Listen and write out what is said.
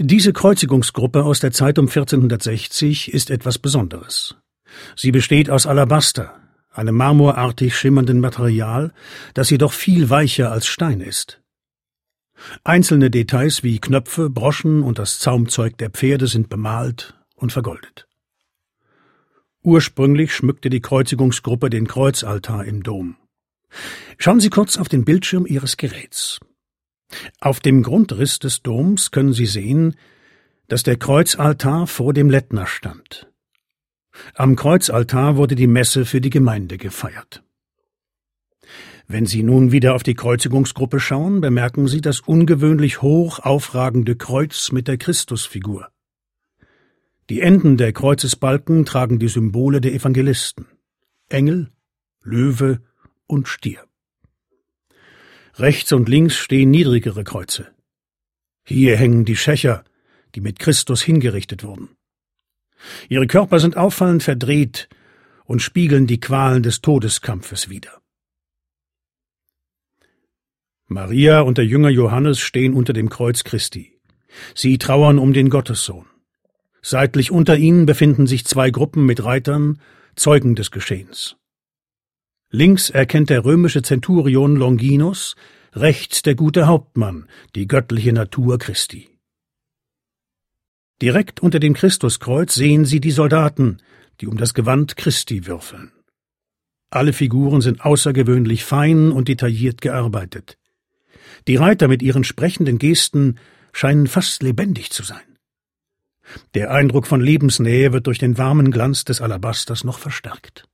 Diese Kreuzigungsgruppe aus der Zeit um 1460 ist etwas Besonderes. Sie besteht aus Alabaster, einem marmorartig schimmernden Material, das jedoch viel weicher als Stein ist. Einzelne Details wie Knöpfe, Broschen und das Zaumzeug der Pferde sind bemalt und vergoldet. Ursprünglich schmückte die Kreuzigungsgruppe den Kreuzaltar im Dom. Schauen Sie kurz auf den Bildschirm Ihres Geräts. Auf dem Grundriss des Doms können Sie sehen, dass der Kreuzaltar vor dem Lettner stand. Am Kreuzaltar wurde die Messe für die Gemeinde gefeiert. Wenn Sie nun wieder auf die Kreuzigungsgruppe schauen, bemerken Sie das ungewöhnlich hoch aufragende Kreuz mit der Christusfigur. Die Enden der Kreuzesbalken tragen die Symbole der Evangelisten Engel, Löwe und Stier. Rechts und links stehen niedrigere Kreuze. Hier hängen die Schächer, die mit Christus hingerichtet wurden. Ihre Körper sind auffallend verdreht und spiegeln die Qualen des Todeskampfes wider. Maria und der Jünger Johannes stehen unter dem Kreuz Christi. Sie trauern um den Gottessohn. Seitlich unter ihnen befinden sich zwei Gruppen mit Reitern, Zeugen des Geschehens. Links erkennt der römische Zenturion Longinus, rechts der gute Hauptmann, die göttliche Natur Christi. Direkt unter dem Christuskreuz sehen Sie die Soldaten, die um das Gewand Christi würfeln. Alle Figuren sind außergewöhnlich fein und detailliert gearbeitet. Die Reiter mit ihren sprechenden Gesten scheinen fast lebendig zu sein. Der Eindruck von Lebensnähe wird durch den warmen Glanz des Alabasters noch verstärkt.